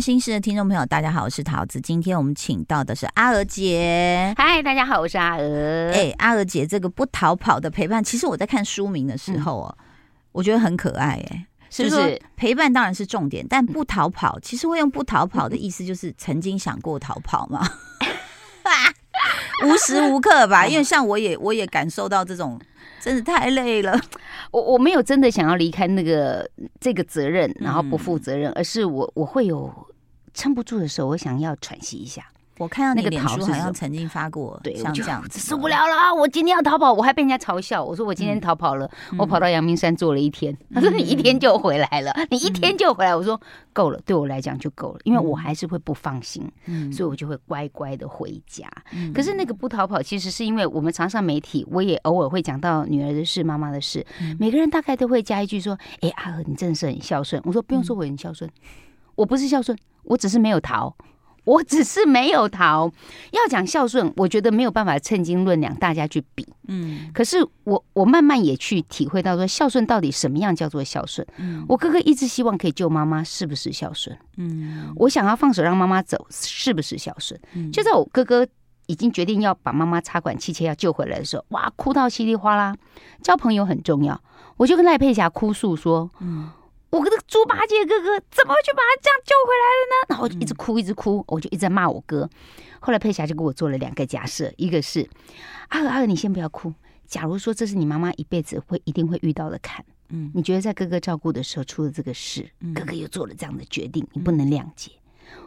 心事的听众朋友，大家好，我是桃子。今天我们请到的是阿娥姐。嗨，大家好，我是阿娥。哎，阿娥姐，这个不逃跑的陪伴，其实我在看书名的时候哦，我觉得很可爱。哎，是不是陪伴当然是重点，但不逃跑，其实会用不逃跑的意思，就是曾经想过逃跑吗，无时无刻吧。因为像我也我也感受到这种。真的太累了，我我没有真的想要离开那个这个责任，然后不负责任，而是我我会有撑不住的时候，我想要喘息一下。我看到那个脸书好像曾经发过，对，像这样 子受不了了，我今天要逃跑，我还被人家嘲笑。我说我今天逃跑了，我跑到阳明山坐了一天。他说你一天就回来了，你一天就回来。我说够了，对我来讲就够了，因为我还是会不放心，所以我就会乖乖的回家。可是那个不逃跑，其实是因为我们常上媒体，我也偶尔会讲到女儿的事、妈妈的事，每个人大概都会加一句说：“哎，阿和，你真的是很孝顺。”我说不用说，我很孝顺，我不是孝顺，我只是没有逃。我只是没有逃。要讲孝顺，我觉得没有办法称斤论两，大家去比。嗯，可是我我慢慢也去体会到说，孝顺到底什么样叫做孝顺？嗯，我哥哥一直希望可以救妈妈，是不是孝顺？嗯，我想要放手让妈妈走，是不是孝顺？就在我哥哥已经决定要把妈妈插管气切要救回来的时候，哇，哭到稀里哗啦。交朋友很重要，我就跟赖佩霞哭诉说，嗯。我跟这个猪八戒哥哥怎么去把他这样救回来了呢？然后我就一直哭，一直哭，我就一直在骂我哥。后来佩霞就给我做了两个假设，一个是阿尔阿尔，你先不要哭。假如说这是你妈妈一辈子会一定会遇到的坎，嗯，你觉得在哥哥照顾的时候出了这个事，哥哥又做了这样的决定，你不能谅解。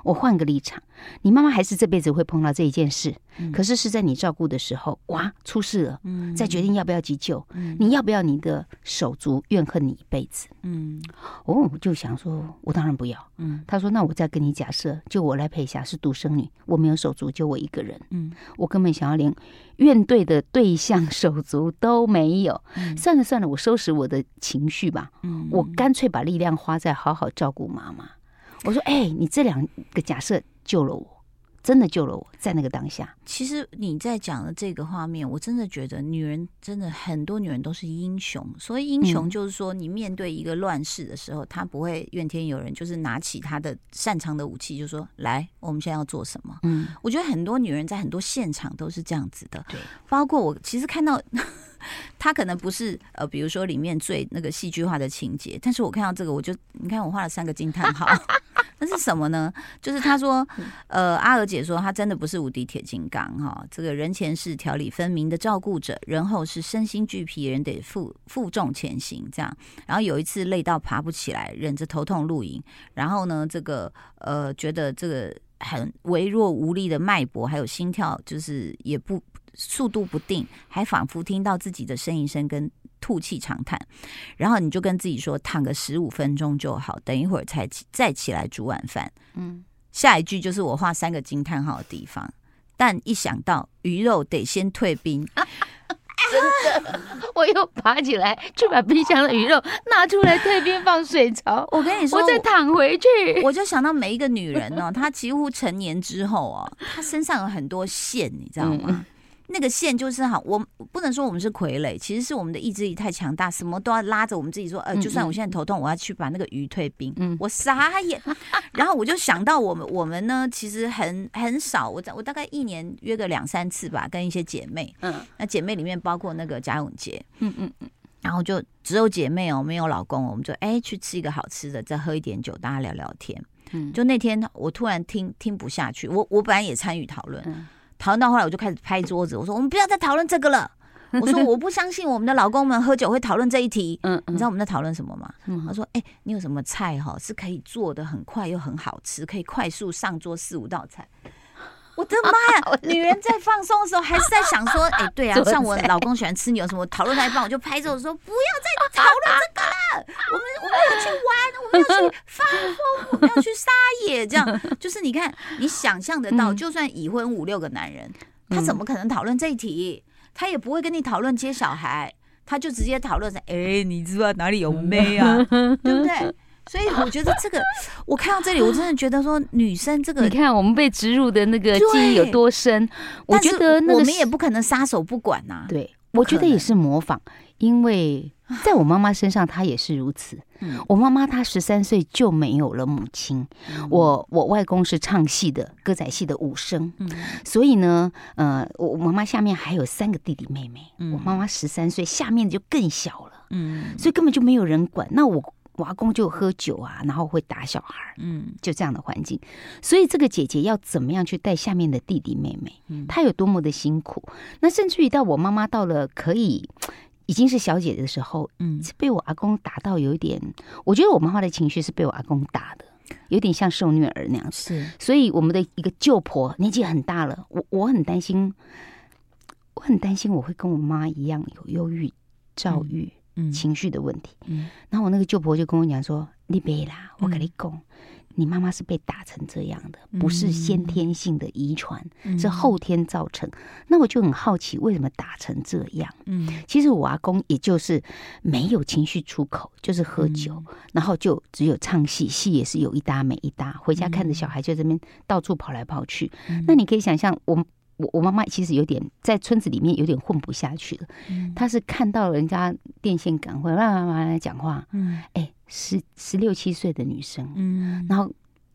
我换个立场，你妈妈还是这辈子会碰到这一件事，可是是在你照顾的时候，哇，出事了，嗯再决定要不要急救，你要不要你的手足怨恨你一辈子？嗯，哦，就想说，我当然不要。嗯，他说，那我再跟你假设，就我来陪下是独生女，我没有手足，就我一个人。嗯，我根本想要连怨对的对象手足都没有。算了算了，我收拾我的情绪吧。嗯，我干脆把力量花在好好照顾妈妈。我说：“哎，你这两个假设救了我，真的救了我，在那个当下。其实你在讲的这个画面，我真的觉得女人真的很多女人都是英雄。所以英雄就是说，你面对一个乱世的时候，她不会怨天尤人，就是拿起她的擅长的武器，就说：来，我们现在要做什么？嗯，我觉得很多女人在很多现场都是这样子的。对，包括我，其实看到。”他可能不是呃，比如说里面最那个戏剧化的情节，但是我看到这个，我就你看我画了三个惊叹号，那是什么呢？就是他说，呃，阿娥姐说她真的不是无敌铁金刚哈，这个人前是条理分明的照顾者，人后是身心俱疲，人得负负重前行这样。然后有一次累到爬不起来，忍着头痛露营，然后呢，这个呃，觉得这个很微弱无力的脉搏还有心跳，就是也不。速度不定，还仿佛听到自己的呻吟声跟吐气长叹，然后你就跟自己说躺个十五分钟就好，等一会儿才起再起来煮晚饭。嗯，下一句就是我画三个惊叹号的地方，但一想到鱼肉得先退冰，真的，我又爬起来去把冰箱的鱼肉拿出来退冰放水槽。我跟你说，我再躺回去，我就想到每一个女人呢，她几乎成年之后哦，她身上有很多线，你知道吗？那个线就是哈，我不能说我们是傀儡，其实是我们的意志力太强大，什么都要拉着我们自己说，呃，就算我现在头痛，我要去把那个鱼退冰，我傻眼。然后我就想到我们，我们呢，其实很很少，我我大概一年约个两三次吧，跟一些姐妹，嗯，那姐妹里面包括那个贾永杰，嗯嗯嗯，然后就只有姐妹哦，没有老公，我们就哎去吃一个好吃的，再喝一点酒，大家聊聊天。嗯，就那天我突然听听不下去，我我本来也参与讨论。讨论到后来，我就开始拍桌子，我说：“我们不要再讨论这个了。”我说：“我不相信我们的老公们喝酒会讨论这一题。”嗯，你知道我们在讨论什么吗？他说：“哎，你有什么菜哈是可以做的很快又很好吃，可以快速上桌四五道菜。”我的妈呀！女人在放松的时候还是在想说：“哎，对啊，像我老公喜欢吃牛什么，讨论到一半我就拍桌子说：不要再讨论这个了，我们我们要去玩，我们要去放风，我们要去撒野。”这样 就是你看，你想象得到，就算已婚五六个男人，他怎么可能讨论这一题？他也不会跟你讨论接小孩，他就直接讨论说：“哎，你知道哪里有妹啊？对不对？”所以我觉得这个，我看到这里，我真的觉得说女生这个，你看我们被植入的那个记忆有多深。我觉得我们也不可能撒手不管呐。对，我觉得也是模仿，因为在我妈妈身上，她也是如此。嗯我妈妈她十三岁就没有了母亲，我我外公是唱戏的，歌仔戏的武生，嗯所以呢，呃，我我妈妈下面还有三个弟弟妹妹，嗯我妈妈十三岁，下面就更小了，嗯所以根本就没有人管。那我我阿公就喝酒啊，然后会打小孩，嗯。就这样的环境，所以这个姐姐要怎么样去带下面的弟弟妹妹嗯，她有多么的辛苦。那甚至于到我妈妈到了可以已经是小姐的时候，嗯。是被我阿公打到有一点，我觉得我妈妈的情绪是被我阿公打的，有点像受虐儿那样子。是。所以我们的一个舅婆年纪很大了，我我很担心，我很担心我会跟我妈一样有忧郁、躁郁、嗯情绪的问题。嗯然后我那个舅婆就跟我讲说：“你别啦，我跟你讲，你妈妈是被打成这样的，不是先天性的遗传，嗯是后天造成。”那我就很好奇，为什么打成这样？嗯其实我阿公也就是没有情绪出口，就是喝酒，嗯然后就只有唱戏，戏也是有一搭没一搭。回家看着小孩就在这边到处跑来跑去。嗯那你可以想象，我我我妈妈其实有点在村子里面有点混不下去了。嗯她是看到人家电线杆会慢慢慢慢讲话，嗯哎，十十六七岁的女生，嗯，然后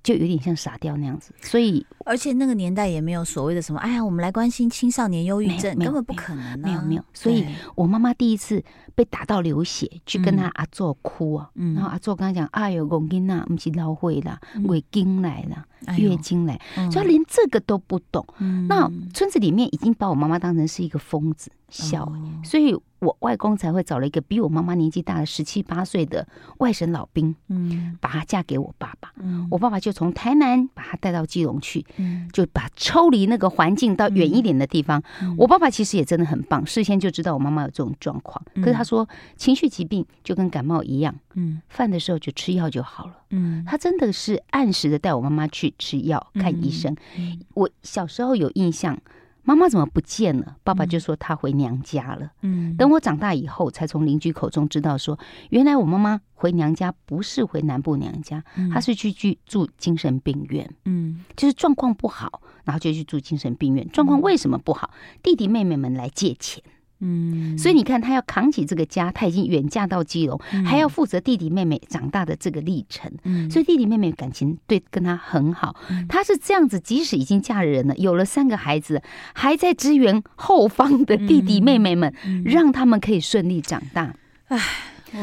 就有点像傻掉那样子。所以而且那个年代也没有所谓的什么，哎呀，我们来关心青少年忧郁症，根本不可能啊，没有没有所以我妈妈第一次被打到流血，去跟她阿祖哭啊。嗯然后阿祖跟她讲：“哎呦，公囡呐，不是老会啦，月经来啦，哎呦月经来。”嗯所以她连这个都不懂。嗯那村子里面已经把我妈妈当成是一个疯子笑，哦所以我外公才会找了一个比我妈妈年纪大了十七八岁的外省老兵，嗯把她嫁给我爸爸。嗯我爸爸就从台南把她带到基隆去，嗯就把抽离那个环境到远一点的地方。嗯我爸爸其实也真的很棒，事先就知道我妈妈有这种状况。嗯可是他说，情绪疾病就跟感冒一样，嗯犯的时候就吃药就好了。嗯他真的是按时的带我妈妈去吃药、看医生。嗯我小时候有印象，妈妈怎么不见了？爸爸就说她回娘家了。嗯等我长大以后，才从邻居口中知道说，原来我妈妈回娘家不是回南部娘家，她是去去住精神病院，嗯就是状况不好，然后就去住精神病院。状况为什么不好？弟弟妹妹们来借钱，嗯。所以你看，她要扛起这个家，她已经远嫁到基隆，还要负责弟弟妹妹长大的这个历程。嗯。所以弟弟妹妹感情对跟她很好，她是这样子，即使已经嫁人了，有了三个孩子，还在支援后方的弟弟妹妹们，让他们可以顺利长大。我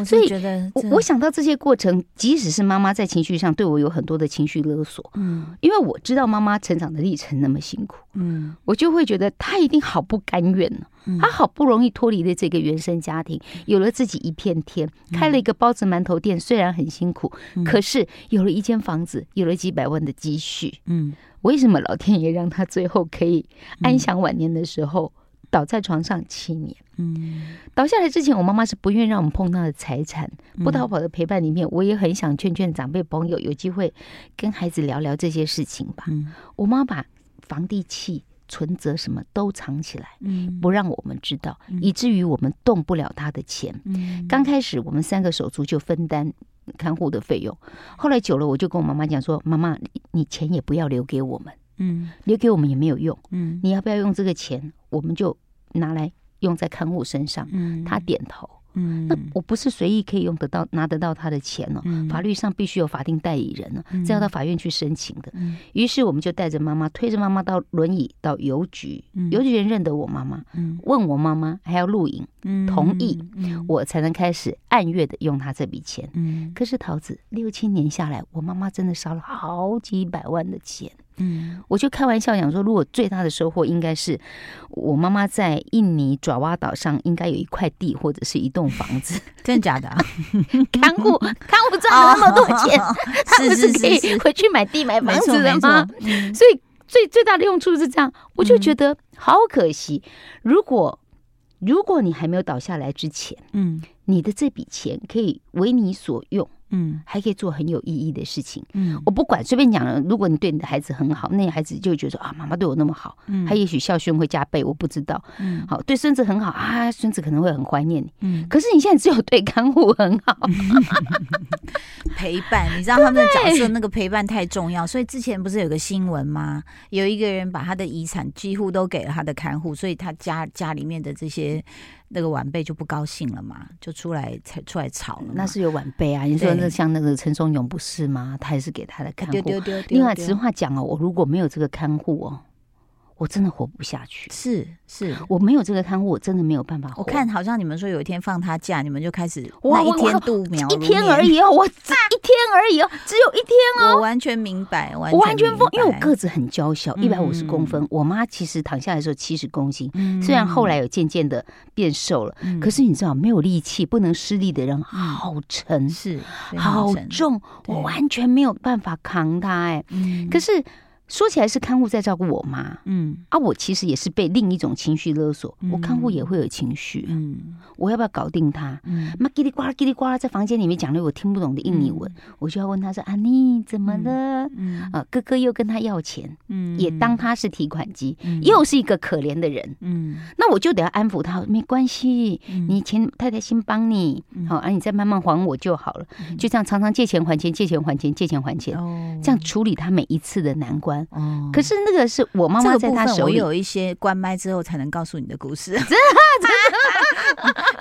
所以觉得我我想到这些过程，即使是妈妈在情绪上对我有很多的情绪勒索，嗯因为我知道妈妈成长的历程那么辛苦，嗯我就会觉得她一定好不甘愿她好不容易脱离了这个原生家庭，有了自己一片天，开了一个包子馒头店，虽然很辛苦，可是有了一间房子，有了几百万的积蓄。嗯为什么老天爷让她最后可以安享晚年的时候倒在床上七年？嗯倒下来之前，我妈妈是不愿意让我们碰她的财产。嗯不逃跑的陪伴里面，我也很想劝劝长辈朋友，有机会跟孩子聊聊这些事情吧。嗯我妈把房地契、存折什么都藏起来，嗯不让我们知道，以至于我们动不了她的钱。嗯刚开始我们三个手足就分担看护的费用，后来久了，我就跟我妈妈讲说：“妈妈，你你钱也不要留给我们，嗯留给我们也没有用。嗯你要不要用这个钱？我们就拿来用在看护身上。”嗯她点头。嗯那我不是随意可以用得到拿得到他的钱哦，嗯法律上必须有法定代理人呢、嗯这要到法院去申请的。嗯于是我们就带着妈妈，推着妈妈到轮椅到邮局，嗯邮局人认得我妈妈，嗯问我妈妈还要录影，嗯同意嗯我才能开始按月的用他这笔钱。嗯可是桃子六七年下来，我妈妈真的烧了好几百万的钱。嗯。我就开玩笑讲说，如果最大的收获应该是我妈妈在印尼爪哇岛上应该有一块地或者是一栋房子，真的假的？啊？看护 看护赚了那么多钱，他不是是可以回去买地买房子的吗？，嗯。所以最最大的用处是这样，我就觉得好可惜。如果如果你还没有倒下来之前，嗯。你的这笔钱可以为你所用，嗯还可以做很有意义的事情。嗯我不管，随便讲了。如果你对你的孩子很好，那孩子就会觉得说啊，妈妈对我那么好，嗯他也许孝顺会加倍，我不知道。嗯好，对孙子很好啊，孙子可能会很怀念你。嗯可是你现在只有对看护很好，陪伴，你知道他们的角色那个陪伴太重要，所以之前不是有个新闻吗？有一个人把他的遗产几乎都给了他的看护，所以他家家里面的这些那个晚辈就不高兴了嘛，就出来才出来吵了。那是有晚辈啊，你说那像那个陈松勇不是吗？他也是给他的看护。另外，丢实话讲哦，我如果没有这个看护哦，我真的活不下去。是是，我没有这个看护，我真的没有办法活。我看好像你们说有一天放他假，你们就开始那一天度秒一天而。已哦，我只一天而已哦，只有一天哦我完全明白，完我完全不，因为我个子很娇小，一百五十嗯公分。我妈其实躺下来的时候七十公斤，嗯虽然后来有渐渐的变瘦了，嗯可是你知道，没有力气、不能施力的人好沉、是好，重，我完全没有办法扛他。哎，嗯可是说起来是看护在照顾我妈。嗯。啊，我其实也是被另一种情绪勒索，我看护嗯也会有情绪，嗯。我要不要搞定他？嗯。妈叽里呱啦叽里呱啦，在房间里面讲了我听不懂的印尼文，我就要问他说：“啊，你怎么了？”嗯。啊，哥哥又跟他要钱，嗯。也当他是提款机，嗯。又是一个可怜的人。嗯。那我就得要安抚他，没关系，嗯。你钱太太先帮你，好、啊，你再慢慢还我就好了。就这样，常常借钱还钱，借钱还钱，借钱还钱，哦。这样处理他每一次的难关。哦。可是那个是我妈这妈在她手里，有一些关麦之后才能告诉你的故事，真的？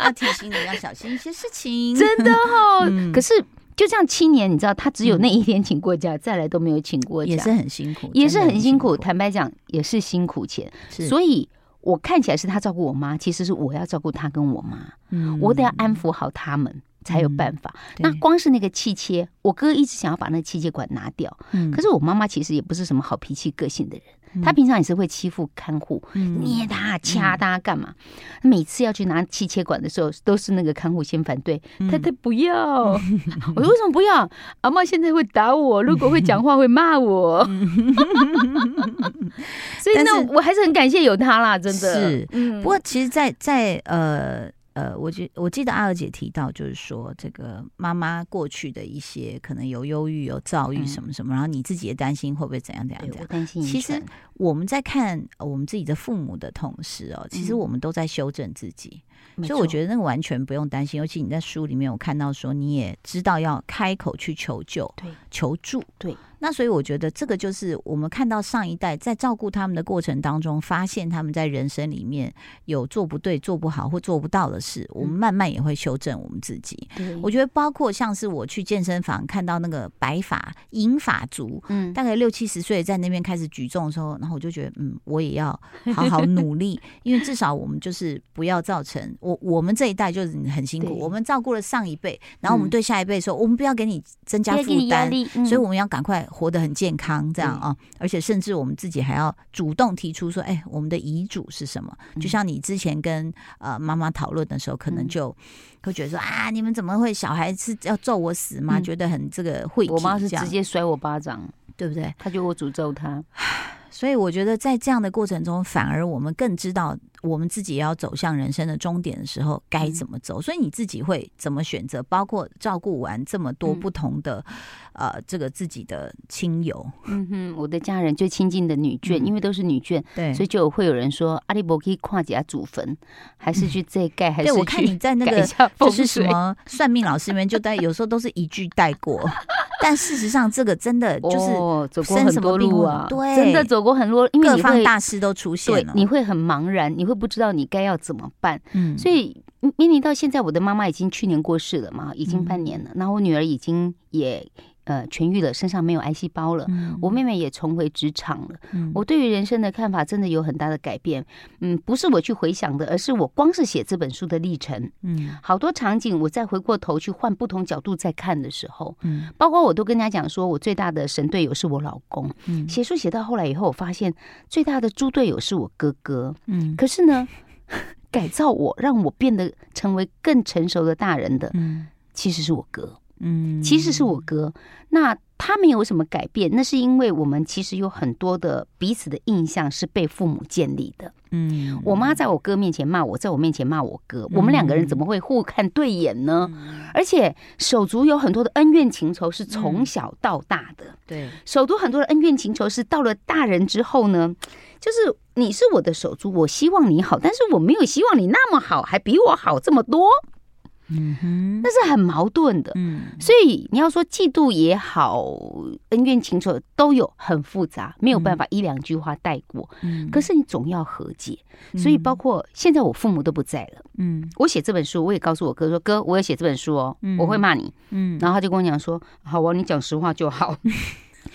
要提醒你要小心一些事情，真的哦。嗯。可是就这样七年，你知道，他只有那一天请过假，再来都没有请过假，也是很辛苦，也是很辛苦。坦白讲，也是辛苦钱。所以我看起来是他照顾我妈，其实是我要照顾他跟我妈，嗯。我得要安抚好他们。才有办法。对那光是那个气切，我哥一直想要把那个气切管拿掉，嗯可是我妈妈其实也不是什么好脾气、个性的人，嗯她平常也是会欺负看护，嗯捏他、掐他干嘛？每次要去拿气切管的时候，都是那个看护先反对，嗯太太不要。我说为什么不要？阿妈现在会打我，如果会讲话会骂我。所以但是呢，我还是很感谢有他啦，真的是。嗯不过其实在，在呃呃，我记我记得阿尔姐提到，就是说这个妈妈过去的一些可能有忧郁、有躁郁嗯什么什么，然后你自己也担心会不会怎样怎样怎样。担心其实我们在看呃我们自己的父母的同时哦，其实嗯我们都在修正自己，没所以我觉得那个完全不用担心。尤其你在书里面有看到说，你也知道要开口去求救、对求助。对，那所以我觉得这个就是我们看到上一代在照顾他们的过程当中，发现他们在人生里面有做不对、做不好或做不到的事，我们慢慢也会修正我们自己。对。我觉得包括像是我去健身房看到那个白发银发族，嗯。大概六七十岁在那边开始举重的时候，然后我就觉得，嗯，我也要好好努力，因为至少我们就是不要造成我我们这一代就是很辛苦，我们照顾了上一辈，然后我们嗯。对下一辈说，我们不要给你增加负担。所以我们要赶快活得很健康，这样啊、而且甚至我们自己还要主动提出说，哎，我们的遗嘱是什么？就像你之前跟呃妈妈讨论的时候，可能嗯就会觉得说啊，你们怎么会小孩是要咒我死吗？嗯觉得很这个会，我妈是直接甩我巴掌，对不对？她觉得我诅咒她。所以我觉得在这样的过程中，反而我们更知道我们自己要走向人生的终点的时候该怎么走。所以你自己会怎么选择？包括照顾完这么多嗯不同的、呃这个自己的亲友，嗯哼，我的家人最亲近的女眷，嗯因为都是女眷，对所以就会有人说阿里伯可以跨几下祖坟，还是去这盖，还是对我看你在那个就是什。么 算命老师里面，就带有时候都是一句带过，但事实上这个真的就是哦，走过生很什么啊，对真的走过很多，因为各方大师都出现了，，对你会很茫然，你会不知道你该要怎么办。嗯所以面临到现在，我的妈妈已经去年过世了嘛，已经半年了，然后我女儿已经也呃痊愈了，身上没有癌细胞了。嗯我妹妹也重回职场了，嗯我对于人生的看法真的有很大的改变。嗯，不是我去回想的，而是我光是写这本书的历程，嗯好多场景我再回过头去换不同角度再看的时候，嗯包括我都跟人家讲说，我最大的神队友是我老公。嗯写书写到后来以后，我发现最大的猪队友是我哥哥。嗯可是呢，改造我，让我变得成为更成熟的大人的，嗯。其实是我哥。嗯。其实是我哥。那他没有什么改变，那是因为我们其实有很多的彼此的印象是被父母建立的。嗯。我妈在我哥面前骂我，在我面前骂我哥，我们两个人怎么会互看对眼呢？而且手足有很多的恩怨情仇是从小到大的，对。手足很多的恩怨情仇是到了大人之后呢，就是你是我的手足，我希望你好，但是我没有希望你那么好，还比我好这么多。嗯哼，那是很矛盾的。嗯所以你要说嫉妒也好，恩怨情仇都有，很复杂，没有办法一两句话带过。嗯可是你总要和解，所以包括现在我父母都不在了。嗯我写这本书，我也告诉我哥说：“哥，我要写这本书哦，嗯我会骂你。”嗯然后他就跟我讲说：“好啊，你讲实话就好。”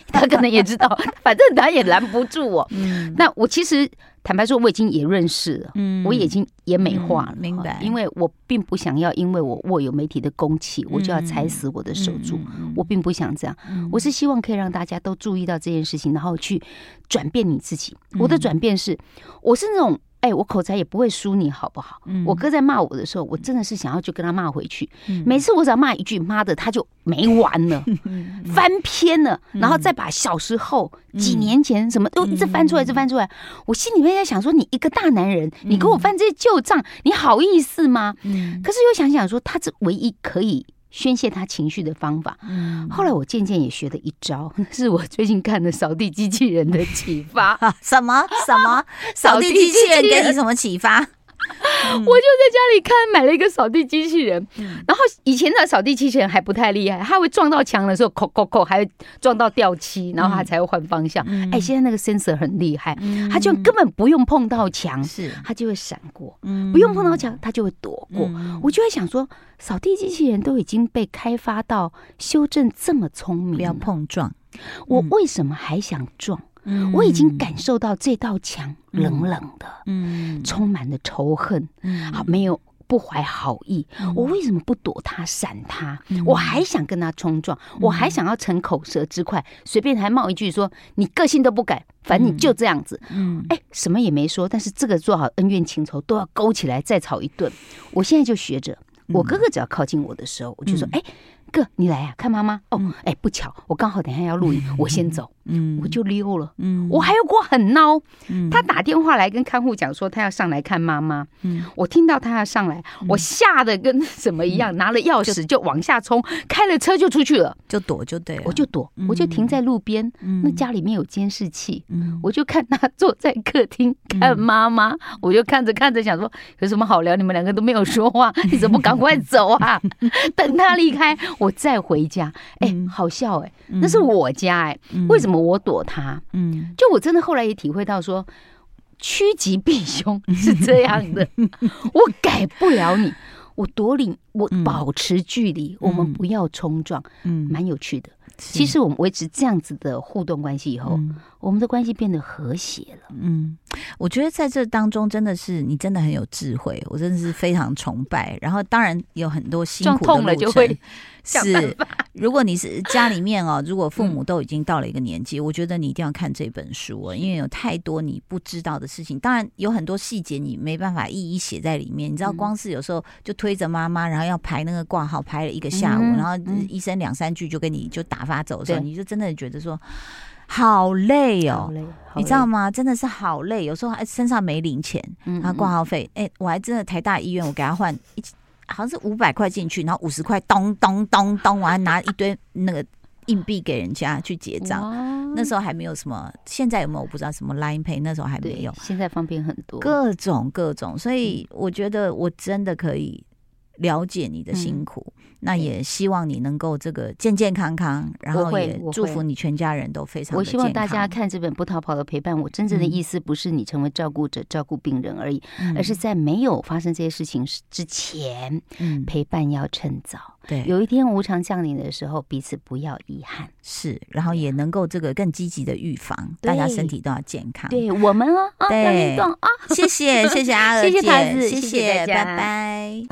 他可能也知道，反正他也拦不住我。嗯那我其实坦白说，我已经也认识了，嗯我已经也美化了，嗯明白因为我并不想要，因为我握有媒体的公器，我就要踩死我的手足。嗯我并不想这样，我是希望可以让大家都注意到这件事情，然后去转变你自己。我的转变是，我是那种。哎，我口才也不会输你，好不好？嗯我哥在骂我的时候，我真的是想要就跟他骂回去。嗯每次我只要骂一句“妈的”，他就没完了，翻篇了，然后再把小时候、几年前什么都一直翻出来，一直翻出来。我心里面在想说，你一个大男人，你跟我翻这些旧账，你好意思吗？嗯可是又想想说，他这唯一可以宣泄他情绪的方法。嗯后来我渐渐也学了一招，是我最近看的扫地机器人的启发。啊 什么什么 扫地机器人给你什么启发？我就在家里看买了一个扫地机器人，嗯。然后以前的扫地机器人还不太厉害，它会撞到墙的时候，扣扣扣，还会撞到掉漆，然后它才会换方向。嗯。哎，现在那个 sensor 很厉害，嗯。它就根本不用碰到墙，是它就会闪过；嗯。不用碰到墙，它就会躲过。嗯。我就在想说，扫地机器人都已经被开发到修正这么聪明不要，碰撞。我为什么还想撞？嗯。我已经感受到这道墙冷冷的，嗯。充满了仇恨，嗯。好没有。不怀好意，我为什么不躲他、闪他？我还想跟他冲撞，我还想要逞口舌之快，随便还冒一句说你个性都不改，反正你就这样子。嗯。哎，什么也没说，但是这个做好恩怨情仇都要勾起来再吵一顿。我现在就学着，我哥哥只要靠近我的时候，我就说：“哎，哥，你来啊，看妈妈。”哦，哎，不巧，我刚好等下要录影，我先走，嗯。我就溜了。嗯。我还有过很孬，嗯。他打电话来跟看护讲说他要上来看妈妈，嗯。我听到他要上来，我吓得跟 什么一样，拿了钥匙就往下冲，开了车就出去了，就躲就对了。我就躲，我就停在路边，那家里面有监视器，嗯。我就看他坐在客厅看妈妈，我就看着看着想说有什么好聊，你们两个都没有说话，你怎么不赶快走啊？等他离开，我再回家。哎，好笑哎，那是我家哎，为什么我躲他？嗯就我真的后来也体会到说，趋吉避凶是这样的，我改不了你，我躲你，我保持距离，我们不要冲撞，嗯蛮有趣的。其实我们维持这样子的互动关系以后，我们的关系变得和谐了。嗯，我觉得在这当中真的是你真的很有智慧，我真的是非常崇拜。然后当然有很多辛苦的路程就会是，如果你是家里面哦，如果父母都已经到了一个年纪，我觉得你一定要看这本书哦，因为有太多你不知道的事情。当然有很多细节你没办法一一写在里面。你知道，光是有时候就推着妈妈，然后要排那个挂号，排了一个下午，嗯然后医生两三句就跟你就打发走的时候，你就真的觉得说好累哦。累，你知道吗？真的是好累，有时候还身上没零钱，嗯然后挂号费，哎、我还真的台大医院，我给他换一，好像是五百块进去，然后五十块咚咚咚咚，我还拿一堆那个硬币给人家去结账。那时候还没有什么，现在有没有我不知道什么 Line Pay，那时候还没有，，现在方便很多。各种各种，所以我觉得我真的可以了解你的辛苦，那也希望你能够这个健健康康，然后也祝福你全家人都非常的我希望大家看这本《不逃跑的陪伴》，我真正的嗯意思不是你成为照顾者、照顾病人而已，嗯而是在没有发生这些事情之前，嗯陪伴要趁早。对有一天无常降临的时候，彼此不要遗憾。是，然后也能够这个更积极的预防，大家身体都要健康。对我们哦，啊，要对运动啊。谢谢谢谢阿娥谢谢姐桃子谢谢拜拜。